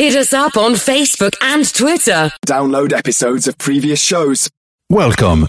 Hit us up on Facebook and Twitter. Download episodes of previous shows. Welcome.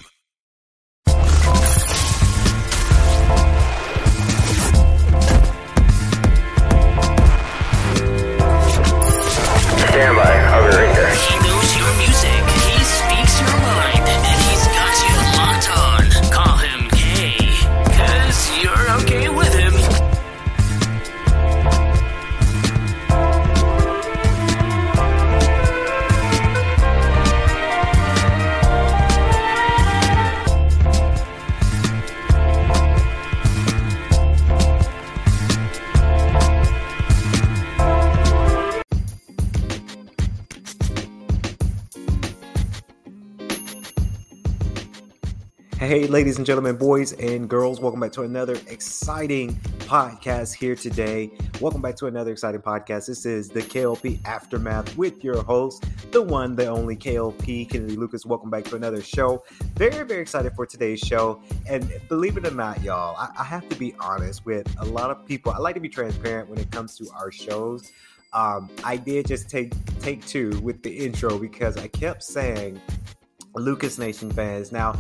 Hey, ladies and gentlemen, boys and girls, welcome back to another exciting podcast here today. Welcome back to another exciting podcast. This is the KLP Aftermath with your host, the one, the only KLP, Kennedy Lucas. Welcome back to another show. Very, very excited for today's show. And believe it or not, y'all, I, I have to be honest with a lot of people. I like to be transparent when it comes to our shows. Um, I did just take take two with the intro because I kept saying Lucas Nation fans. Now,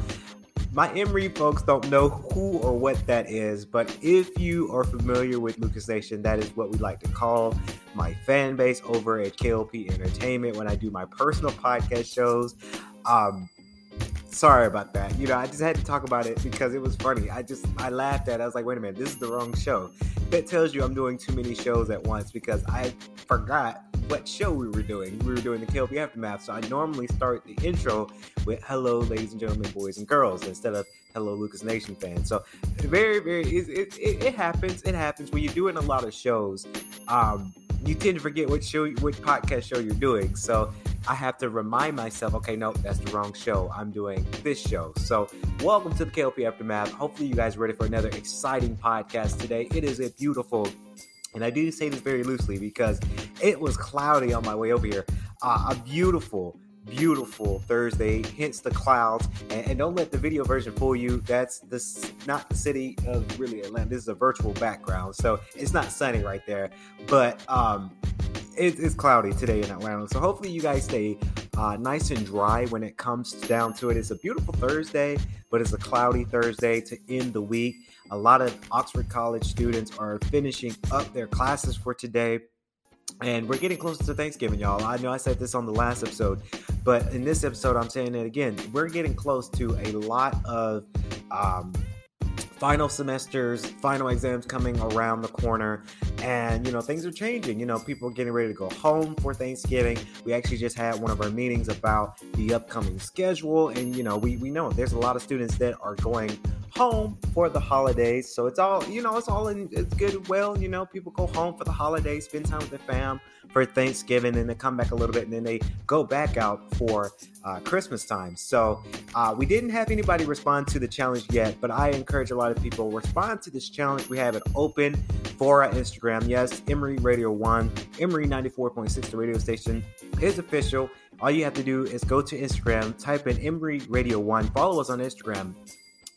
my Emory folks don't know who or what that is, but if you are familiar with Lucas Nation, that is what we like to call my fan base over at KLP Entertainment when I do my personal podcast shows. Um, sorry about that. You know, I just had to talk about it because it was funny. I just I laughed at it. I was like, wait a minute, this is the wrong show. That tells you I'm doing too many shows at once because I forgot what show we were doing. We were doing the KLP Aftermath. So I normally start the intro with hello, ladies and gentlemen, boys and girls, instead of hello, Lucas Nation fans. So very, very, it, it, it, happens. It happens when you're doing a lot of shows. Um, you tend to forget what show, what podcast show you're doing. So I have to remind myself, okay, no, that's the wrong show. I'm doing this show. So welcome to the KLP Aftermath. Hopefully you guys are ready for another exciting podcast today. It is a beautiful and I do say this very loosely because it was cloudy on my way over here. Uh, a beautiful, beautiful Thursday, hence the clouds. And, and, don't let the video version fool you. That's this not the city of really Atlanta. This is a virtual background, so it's not sunny right there. But um, it, it's cloudy today in Atlanta. So hopefully you guys stay uh, nice and dry when it comes down to it. It's a beautiful Thursday, but it's a cloudy Thursday to end the week. A lot of Oxford College students are finishing up their classes for today. And we're getting closer to Thanksgiving, y'all. I know I said this on the last episode, but in this episode, I'm saying it again. We're getting close to a lot of um, final semesters, final exams coming around the corner, and you know things are changing. You know, people are getting ready to go home for Thanksgiving. We actually just had one of our meetings about the upcoming schedule, and you know, we we know there's a lot of students that are going home for the holidays. So it's all, you know, it's all in it's good well, you know, people go home for the holidays, spend time with their fam for Thanksgiving, and then come back a little bit, and then they go back out for uh, Christmas time. So uh, we didn't have anybody respond to the challenge yet, but I encourage a lot of people respond to this challenge. We have it open for our Instagram. Yes, Emory Radio One, Emory 94.6, the radio station is official. All you have to do is go to Instagram, type in Emory Radio One, follow us on Instagram.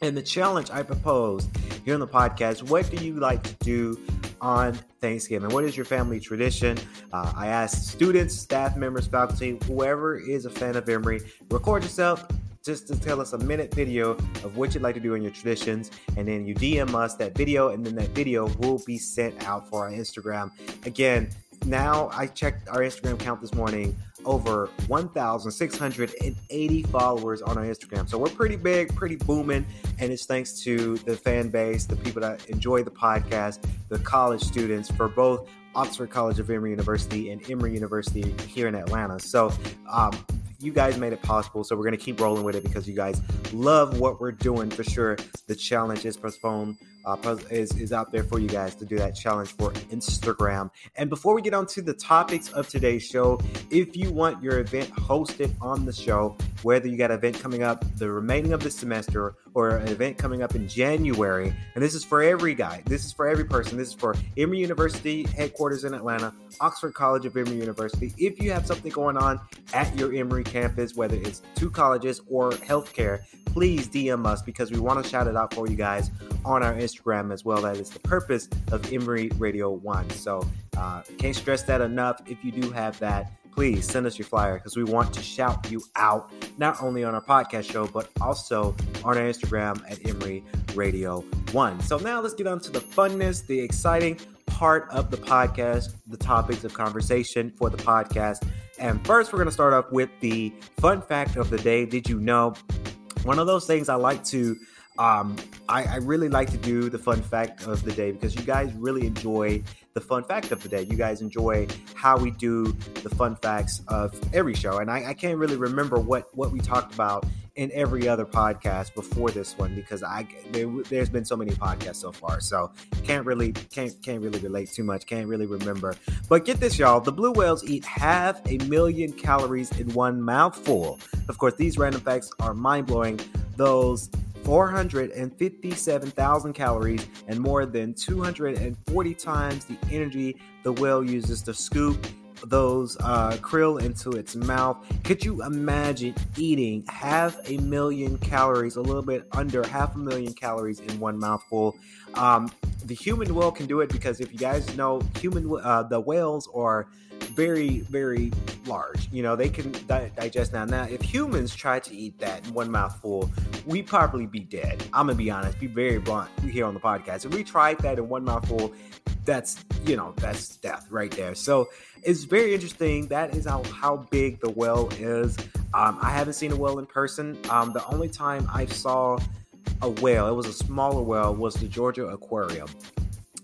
And the challenge I propose here on the podcast what do you like to do on Thanksgiving? What is your family tradition? Uh, I ask students, staff members, faculty, whoever is a fan of Emory, record yourself just to tell us a minute video of what you'd like to do in your traditions. And then you DM us that video, and then that video will be sent out for our Instagram. Again, now I checked our Instagram count this morning over 1,680 followers on our Instagram. So we're pretty big, pretty booming, and it's thanks to the fan base, the people that enjoy the podcast, the college students for both Oxford College of Emory University and Emory University here in Atlanta. So um, you guys made it possible. So we're going to keep rolling with it because you guys love what we're doing for sure. The challenge is postponed, uh, is, is out there for you guys to do that challenge for Instagram. And before we get on to the topics of today's show, if you want your event hosted on the show, whether you got an event coming up the remaining of the semester or an event coming up in January, and this is for every guy, this is for every person, this is for Emory University headquarters in Atlanta, Oxford College of Emory University. If you have something going on at your Emory campus, whether it's two colleges or healthcare, please DM us because we want to shout it out for you guys on our Instagram as well. That is the purpose of Emory Radio One. So Uh, can't stress that enough. If you do have that, please send us your flyer because we want to shout you out not only on our podcast show but also on our Instagram at Emory Radio One. So now let's get on to the funness, the exciting part of the podcast, the topics of conversation for the podcast. And first, we're going to start off with the fun fact of the day. Did you know? One of those things I like to um, I, I, really like to do the fun fact of the day because you guys really enjoy the fun fact of the day. You guys enjoy how we do the fun facts of every show, and I, I can't really remember what what we talked about in every other podcast before this one because I there, has been so many podcasts so far, so can't really can't can't really relate too much. Can't really remember. But get this, y'all: the blue whales eat half a million calories in one mouthful. Of course, these random facts are mind blowing. Those 457,000 calories and more than 240 times the energy the whale uses to scoop those uh, krill into its mouth. Could you imagine eating half a million calories, a little bit under half a million calories in one mouthful? Um, the human whale can do it because if you guys know, human uh, the whales are very, very large. You know, they can di- digest now. Now, if humans try to eat that in one mouthful, we probably be dead. I'm gonna be honest, be very blunt here on the podcast. If we tried that in one mouthful, that's you know that's death right there. So it's very interesting. That is how how big the whale is. Um, I haven't seen a whale in person. Um, the only time I saw a whale, it was a smaller whale, was the Georgia Aquarium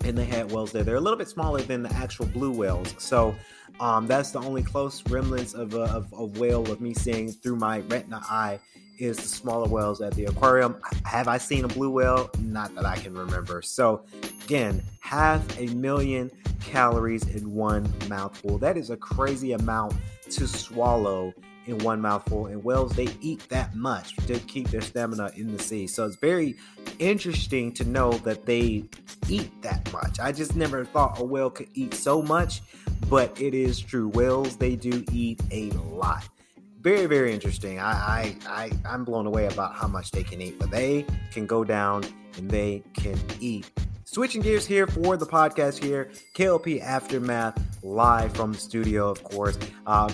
and they had whales there. They're a little bit smaller than the actual blue whales. So um, that's the only close remnants of, a, of, of whale of me seeing through my retina eye is the smaller whales at the aquarium. Have I seen a blue whale? Not that I can remember. So again, half a million calories in one mouthful. That is a crazy amount to swallow in one mouthful. And whales, they eat that much to keep their stamina in the sea. So it's very interesting to know that they eat that much. I just never thought a whale could eat so much, but it is true. Whales, they do eat a lot. Very, very interesting. I, I, I, I'm blown away about how much they can eat, but they can go down and they can eat Switching gears here for the podcast here, KLP Aftermath live from the studio, of course. Uh,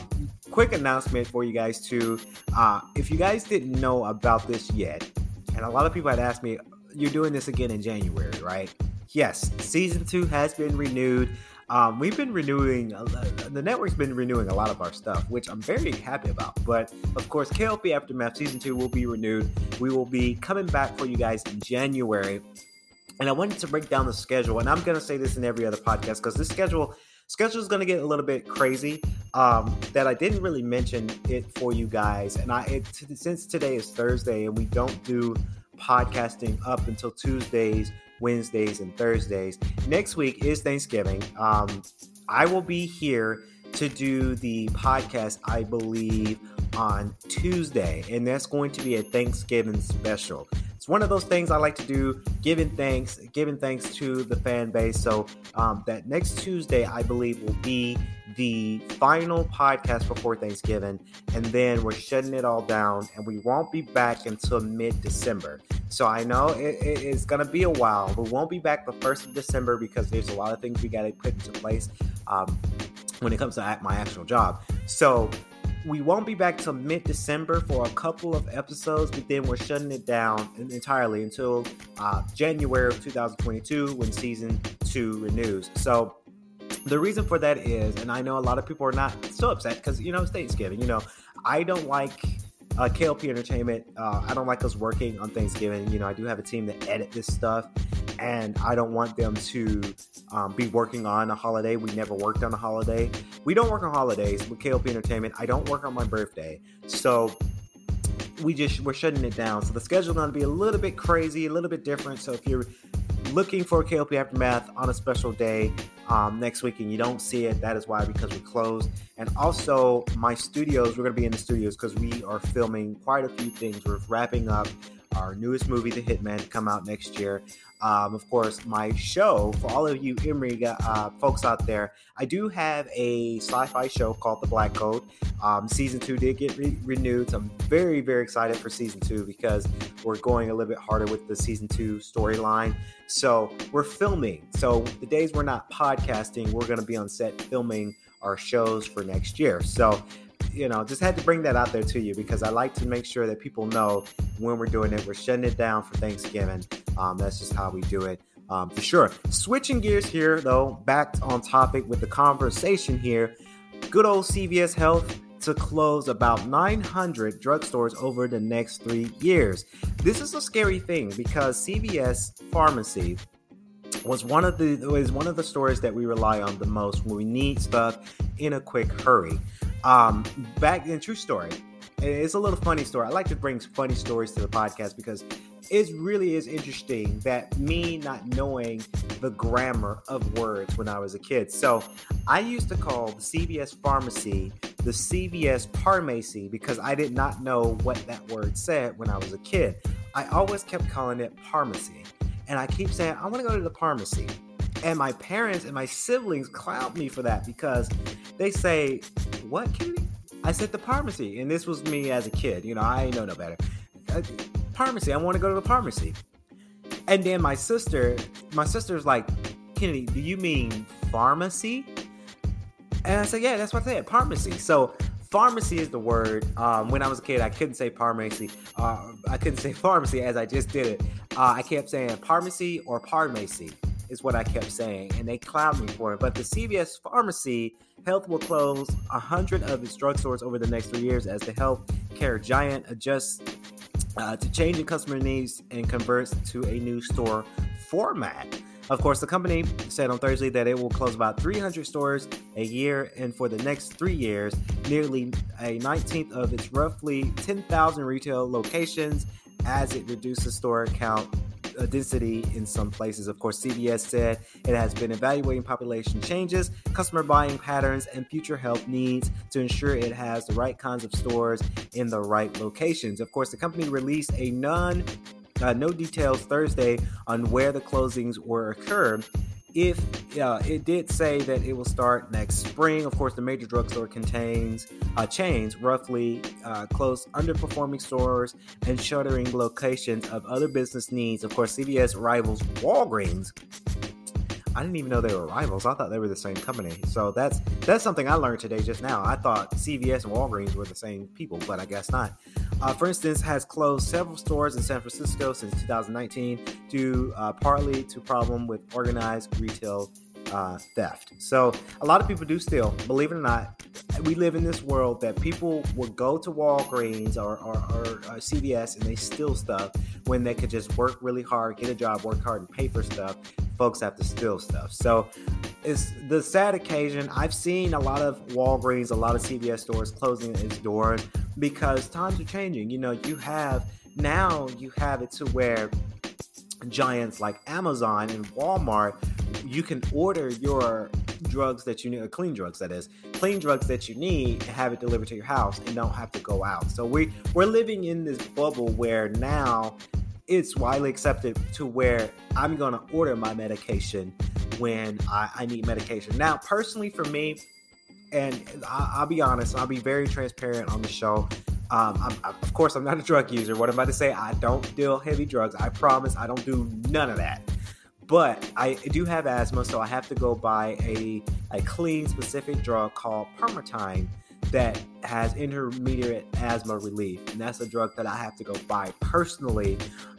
quick announcement for you guys too. Uh, if you guys didn't know about this yet, and a lot of people had asked me, you're doing this again in January, right? Yes, season two has been renewed. Um, we've been renewing, uh, the network's been renewing a lot of our stuff, which I'm very happy about. But of course, KLP Aftermath season two will be renewed. We will be coming back for you guys in January and I wanted to break down the schedule. And I'm going to say this in every other podcast because this schedule schedule is going to get a little bit crazy. Um, that I didn't really mention it for you guys. And I it, since today is Thursday and we don't do podcasting up until Tuesdays, Wednesdays, and Thursdays. Next week is Thanksgiving. Um, I will be here to do the podcast, I believe, on Tuesday, and that's going to be a Thanksgiving special it's one of those things I like to do, giving thanks, giving thanks to the fan base. So um, that next Tuesday, I believe, will be the final podcast before Thanksgiving, and then we're shutting it all down, and we won't be back until mid-December. So I know it, it, it's gonna be a while. We won't be back the first of December because there's a lot of things we got to put into place um, when it comes to my actual job. So we won't be back till mid December for a couple of episodes, but then we're shutting it down entirely until uh, January of 2022 when season two renews. So the reason for that is, and I know a lot of people are not so upset because you know it's Thanksgiving. You know, I don't like uh, KLP Entertainment. Uh, I don't like us working on Thanksgiving. You know, I do have a team that edit this stuff, and I don't want them to um, be working on a holiday. We never worked on a holiday. We don't work on holidays with KLP Entertainment. I don't work on my birthday, so we just we're shutting it down. So the schedule going to be a little bit crazy, a little bit different. So if you're looking for KLP Aftermath on a special day um, next week and you don't see it, that is why because we're closed. And also, my studios, we're going to be in the studios because we are filming quite a few things. We're wrapping up our newest movie, The Hitman, to come out next year. Um, of course, my show for all of you Emory uh, folks out there, I do have a sci-fi show called The Black Code. Um, season two did get re- renewed. So I'm very, very excited for season two because we're going a little bit harder with the season two storyline. So we're filming. So the days we're not podcasting, we're going to be on set filming our shows for next year. So you know, just had to bring that out there to you because I like to make sure that people know when we're doing it. We're shutting it down for Thanksgiving. Um, that's just how we do it. Um, for sure. Switching gears here, though, back on topic with the conversation here. Good old CVS Health to close about 900 drugstores over the next three years. This is a scary thing because CVS Pharmacy was one of the was one of the stores that we rely on the most when we need stuff in a quick hurry. Um, back in true story, it's a little funny story. I like to bring funny stories to the podcast because it really is interesting that me not knowing the grammar of words when I was a kid. So I used to call the CVS pharmacy the CVS pharmacy because I did not know what that word said when I was a kid. I always kept calling it pharmacy. And I keep saying, I want to go to the pharmacy. And my parents and my siblings clown me for that because they say, What, Kennedy? I said the pharmacy. And this was me as a kid. You know, I ain't know no better. Uh, Pharmacy. I want to go to the pharmacy. And then my sister, my sister's like, Kennedy, do you mean pharmacy? And I said, Yeah, that's what I said, pharmacy. So pharmacy is the word. Um, when I was a kid, I couldn't say pharmacy. Uh, I couldn't say pharmacy as I just did it. Uh, I kept saying pharmacy or pharmacy is what I kept saying, and they clowned me for it. But the CVS pharmacy health will close a hundred of its drugstores over the next three years as the health care giant adjusts uh, to changing customer needs and converts to a new store format. Of course, the company said on Thursday that it will close about 300 stores a year, and for the next three years, nearly a 19th of its roughly 10,000 retail locations as it reduces store count density in some places. Of course, CVS said it has been evaluating population changes, customer buying patterns, and future health needs to ensure it has the right kinds of stores in the right locations. Of course, the company released a non uh, no details Thursday on where the closings were occur. If uh, it did say that it will start next spring, of course, the major drugstore contains uh, chains roughly uh, close underperforming stores and shuttering locations of other business needs. Of course, CVS rivals Walgreens I didn't even know they were rivals. I thought they were the same company. So that's that's something I learned today just now. I thought CVS and Walgreens were the same people, but I guess not. Uh, for instance, has closed several stores in San Francisco since 2019 due uh, partly to problem with organized retail uh, theft. So a lot of people do steal. Believe it or not, we live in this world that people will go to Walgreens or, or, or uh, CVS and they steal stuff when they could just work really hard, get a job, work hard, and pay for stuff. Folks have to steal stuff. So it's the sad occasion. I've seen a lot of Walgreens, a lot of CVS stores closing its doors because times are changing. You know, you have now you have it to where giants like Amazon and Walmart, you can order your drugs that you need, or clean drugs that is, clean drugs that you need, and have it delivered to your house and don't have to go out. So we we're living in this bubble where now it's widely accepted to where I'm gonna order my medication when I, I need medication. Now, personally, for me, and I, will be honest, I'll be very transparent on the show. Um, I'm, I, of course, I'm not a drug user. What I'm about to say, I don't deal heavy drugs. I promise, I don't do none of that. But I do have asthma, so I have to go buy a, a clean, specific drug called Permethrin that has intermediate asthma relief. And that's a drug that I have to go buy personally,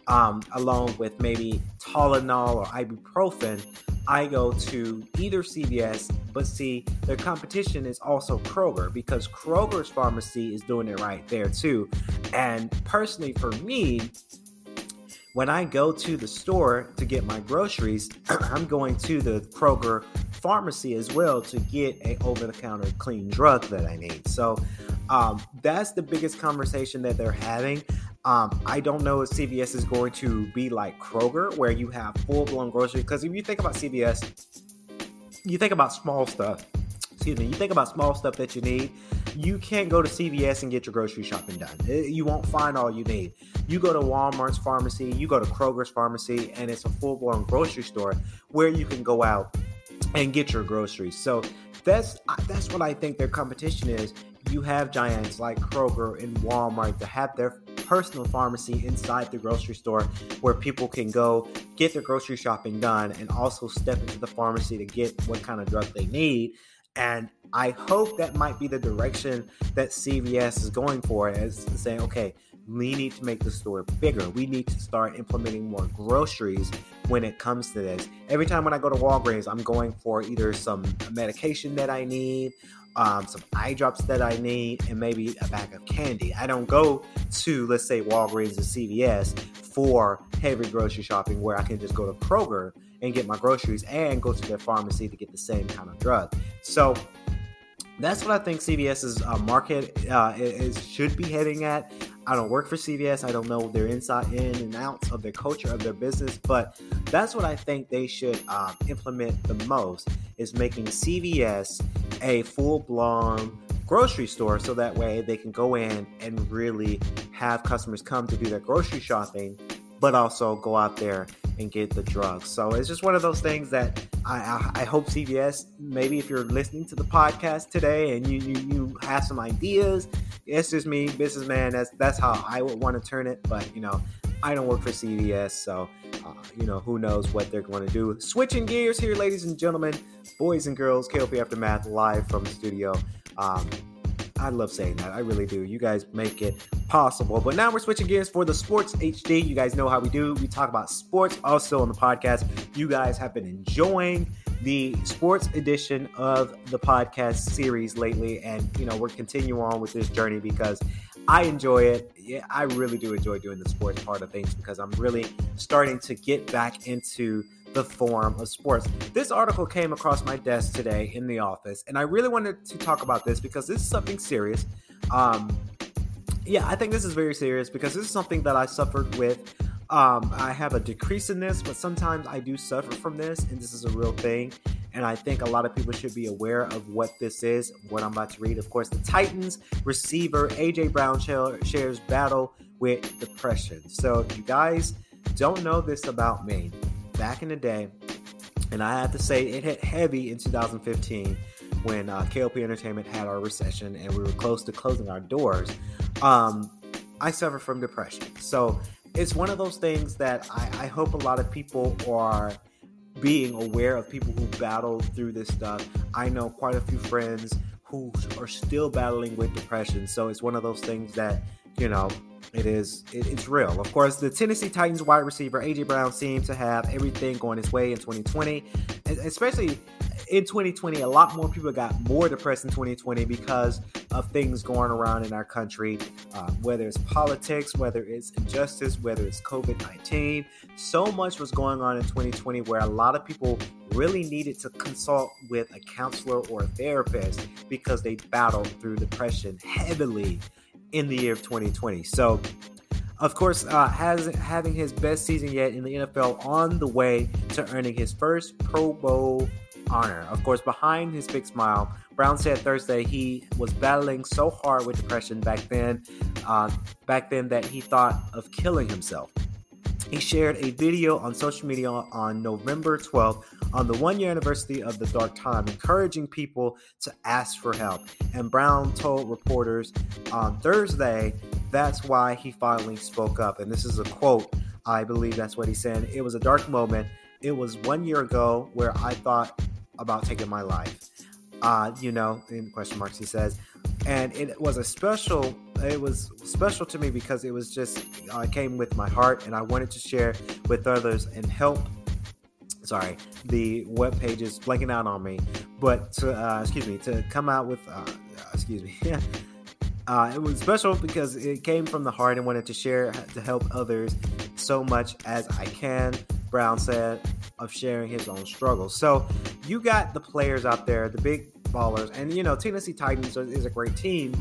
um, along with maybe Tylenol or ibuprofen I go to either CVS, but see, their competition is also Kroger because Kroger's pharmacy is doing it right there too. And personally, for me, when I go to the store to get my groceries, I'm going to the Kroger pharmacy as well to get a over-the-counter clean drug that I need. So um, that's the biggest conversation that they're having. Um, I don't know if CVS is going to be like Kroger, where you have full blown grocery. Because if you think about CVS, you think about small stuff. Excuse me. You think about small stuff that you need. you can't go to CVS and get your grocery shopping done. Eh, you won't find all you need. You go to Walmart's pharmacy, you go to Kroger's pharmacy, and it's a full blown grocery store where you can go out and get your groceries. So that's that's what I think their competition is. You have giants like Kroger and Walmart that have their personal pharmacy inside the grocery store where people can go get their grocery shopping done and also step into the pharmacy to get what kind of drug they need. And I hope that might be the direction that CVS is going for, is saying, okay, we need to make the store bigger. We need to start implementing more groceries when it comes to this. Every time when I go to Walgreens, I'm going for either some medication that I need, um, some eye drops that I need, and maybe a bag of candy. I don't go to, let's say, Walgreens or CVS for heavy grocery shopping where I can just go to Kroger and get my groceries and go to their pharmacy to get the same kind of drug. So that's what I think CVS's uh, market uh, is, should be heading at. I don't work for CVS. I don't know their inside in and outs of their culture of their business, but that's what I think they should uh, implement the most is making CVS a full blown grocery store so that way they can go in and really have customers come to do their grocery shopping but also go out there and get the drugs. So it's just one of those things that I, I, I, hope CVS, maybe if you're listening to the podcast today and you, you, you have some ideas, it's just me, businessman. That's that's how I would want to turn it. But you know, I don't work for CVS, so uh, you know who knows what they're going to do. Switching gears here, ladies and gentlemen, boys and girls, KLP Aftermath live from the studio. Um, I love saying that. I really do. You guys make it possible. But now we're switching gears for the Sports HD. You guys know how we do. We talk about sports also on the podcast. You guys have been enjoying the sports edition of the podcast series lately. And, you know, we're continuing on with this journey because I enjoy it. Yeah, I really do enjoy doing the sports part of things because I'm really starting to get back into the form of sports. This article came across my desk today in the office, and I really wanted to talk about this because this is something serious. Um, yeah, I think this is very serious because this is something that I suffered with. Um, I have a decrease in this, but sometimes I do suffer from this, and this is a real thing. And I think a lot of people should be aware of what this is, what I'm about to read. Of course, the Titans receiver AJ Brown shares battle with depression. So, if you guys don't know this about me, back in the day, and I have to say it hit heavy in 2015 when uh, KLP Entertainment had our recession and we were close to closing our doors. Um, I suffer from depression. So it's one of those things that I, I hope a lot of people are being aware of people who battle through this stuff. I know quite a few friends who are still battling with depression. So it's one of those things that, you know, it is it, it's real. Of course, the Tennessee Titans wide receiver AJ Brown seems to have everything going his way in 2020, especially in 2020. A lot more people got more depressed in 2020 because of things going around in our country, uh, whether it's politics, whether it's injustice, whether it's COVID 19. So much was going on in 2020 where a lot of people really needed to consult with a counselor or a therapist because they battled through depression heavily in the year of 2020. So, of course, uh, has having his best season yet in the NFL on the way to earning his first Pro Bowl honor. Of course, behind his big smile, Brown said Thursday he was battling so hard with depression back then, uh, back then that he thought of killing himself. He shared a video on social media on November 12th on the one year anniversary of the dark time, encouraging people to ask for help. And Brown told reporters on Thursday that's why he finally spoke up. And this is a quote, I believe that's what he said. It was a dark moment. It was one year ago where I thought about taking my life. Uh, you know, in question marks, he says, and it was a special it was special to me because it was just uh, came with my heart and i wanted to share with others and help sorry the web page is blanking out on me but to uh, excuse me to come out with uh, excuse me uh, it was special because it came from the heart and wanted to share to help others so much as i can brown said of sharing his own struggles so you got the players out there the big ballers. And you know, Tennessee Titans is a great team.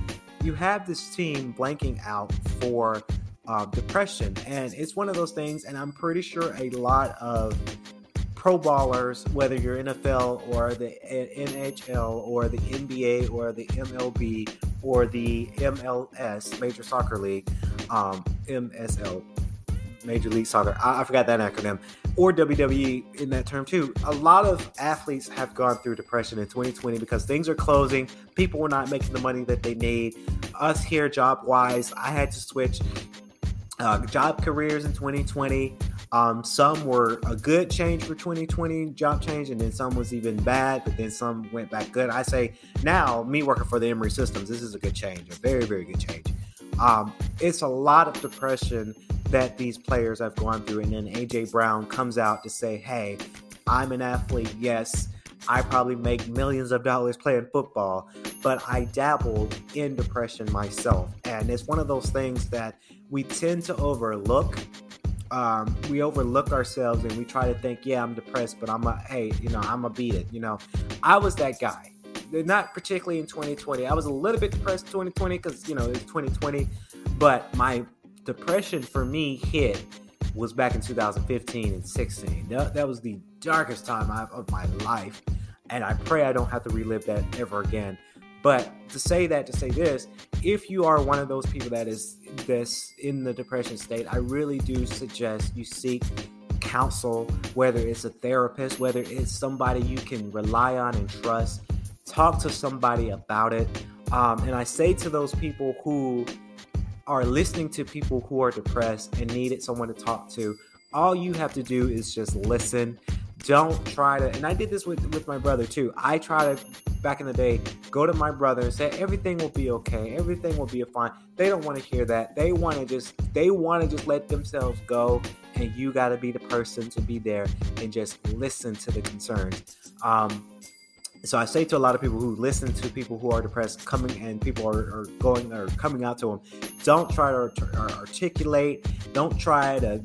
You have this team blanking out for uh, depression, and it's one of those things. And I'm pretty sure a lot of pro ballers, whether you're NFL or the NHL or the NBA or the MLB, or the MLS, Major Soccer League, um, MSL, Major League Soccer. I, I forgot that acronym. Or WWE in that term too. A lot of athletes have gone through depression in 2020 because things are closing. People were not making the money that they need. Us here, job wise, I had to switch uh, job careers in 2020. Um, some were a good change for 2020 job change, and then some was even bad, but then some went back good. I say now, me working for the Emory Systems, this is a good change, a very, very good change. Um, it's a lot of depression that these players have gone through. And then AJ Brown comes out to say, Hey, I'm an athlete. Yes, I probably make millions of dollars playing football, but I dabbled in depression myself. And it's one of those things that we tend to overlook. Um, we overlook ourselves and we try to think, yeah, I'm depressed, but I'm a, hey, you know, I'm a beat it. You know, I was that guy. Not particularly in 2020. I was a little bit depressed 2020 because, you know, it's 2020, but my depression for me hit was back in 2015 and 16. That, that was the darkest time of my life. And I pray I don't have to relive that ever again. But to say that, to say this, if you are one of those people that is this in the depression state, I really do suggest you seek counsel, whether it's a therapist, whether it's somebody you can rely on and trust. Talk to somebody about it. Um, and I say to those people who are listening to people who are depressed and needed someone to talk to, all you have to do is just listen. Don't try to, and I did this with, with my brother too. I try to, back in the day, go to my brother and say, everything will be okay. Everything will be fine. They don't want to hear that. They want to just, they want to just let themselves go. And you got to be the person to be there and just listen to the concerns. Um, so I say to a lot of people who listen to people who are depressed, coming and people are, are going or coming out to them, don't try to articulate, don't try to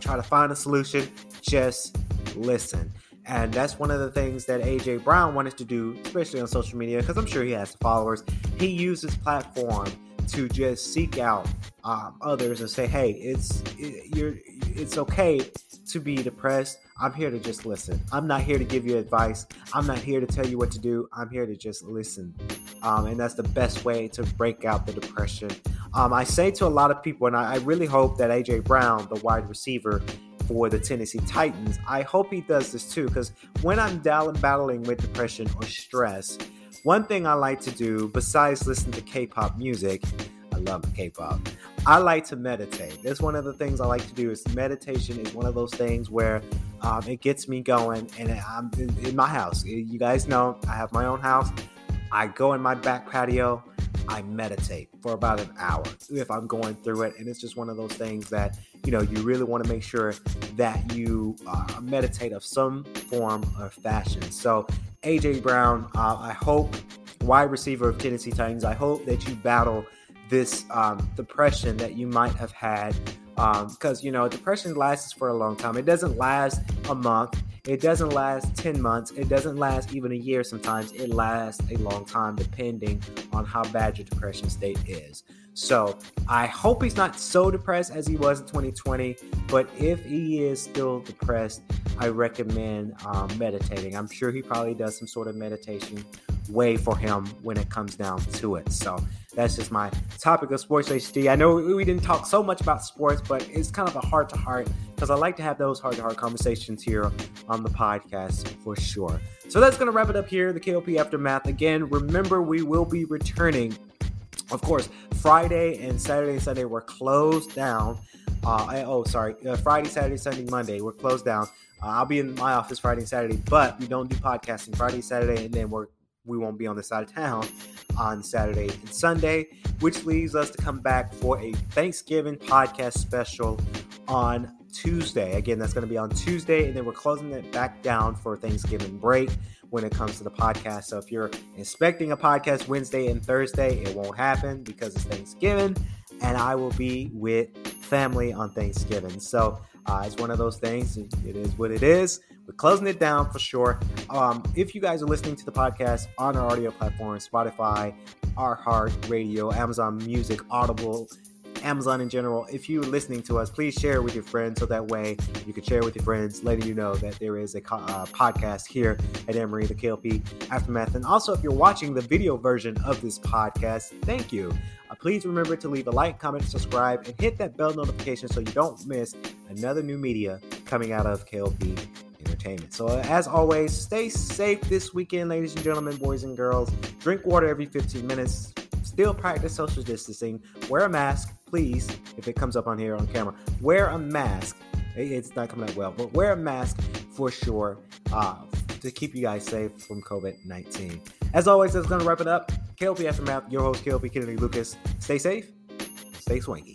try to find a solution. Just listen. And that's one of the things that AJ Brown wanted to do, especially on social media, because I'm sure he has followers. He used his platform to just seek out um, others and say, "Hey, it's it, you're it's okay to be depressed. I'm here to just listen. I'm not here to give you advice. I'm not here to tell you what to do. I'm here to just listen. Um, and that's the best way to break out the depression. Um, I say to a lot of people, and I, I really hope that AJ Brown, the wide receiver for the Tennessee Titans, I hope he does this too. Because when I'm down battling with depression or stress, one thing I like to do besides listen to K-pop music, I love K-pop. I like to meditate. That's one of the things I like to do. Is meditation is one of those things where um, it gets me going, and I'm in, in my house. You guys know I have my own house. I go in my back patio. I meditate for about an hour if I'm going through it, and it's just one of those things that you know you really want to make sure that you uh, meditate of some form or fashion. So, AJ Brown, uh, I hope wide receiver of Tennessee Titans. I hope that you battle this um, depression that you might have had because um, you know depression lasts for a long time. It doesn't last a month. It doesn't last 10 months. It doesn't last even a year sometimes. It lasts a long time depending on how bad your depression state is. So i hope he's not so depressed as he was in 2020 but if he is still depressed i recommend um, meditating. I'm sure he probably does some sort of meditation way for him when it comes down to it so that's just my topic of sports HD. I know we didn't talk so much about sports, but it's kind of a heart to heart because I like to have those heart to heart conversations here on the podcast for sure. So that's going to wrap it up here, the KLP Aftermath. Again, remember we will be returning. Of course, Friday and Saturday and Sunday were closed down. Uh, oh, sorry, uh, Friday, Saturday, Sunday, Monday we're closed down. Uh, I'll be in my office Friday and Saturday, but we don't do podcasting Friday, Saturday, and then we're we won't be on this side of town on Saturday and Sunday, which leaves us to come back for a Thanksgiving podcast special on Tuesday. Again, that's going to be on Tuesday, and then we're closing it back down for Thanksgiving break when it comes to the podcast. So if you're expecting a podcast Wednesday and Thursday, it won't happen because it's Thanksgiving, and I will be with family on Thanksgiving. So uh, it's one of those things. It is what it is. We're closing it down for sure. Um, if you guys are listening to the podcast on our audio platform, Spotify, our Heart Radio, Amazon Music, Audible, Amazon in general. If you're listening to us, please share with your friends so that way you can share with your friends, letting you know that there is a uh, podcast here at Emory, the KLP Aftermath. And also, if you're watching the video version of this podcast, thank you. Uh, please remember to leave a like, comment, subscribe, and hit that bell notification so you don't miss another new media coming out of KLP entertainment. So, as always, stay safe this weekend, ladies and gentlemen, boys and girls. Drink water every 15 minutes. Still practice social distancing. Wear a mask, please, if it comes up on here on camera. Wear a mask. It's not coming out well, but wear a mask for sure uh, to keep you guys safe from COVID 19. As always, that's going to wrap it up. KLP Aftermath, your host, KLP Kennedy Lucas. Stay safe, stay swanky.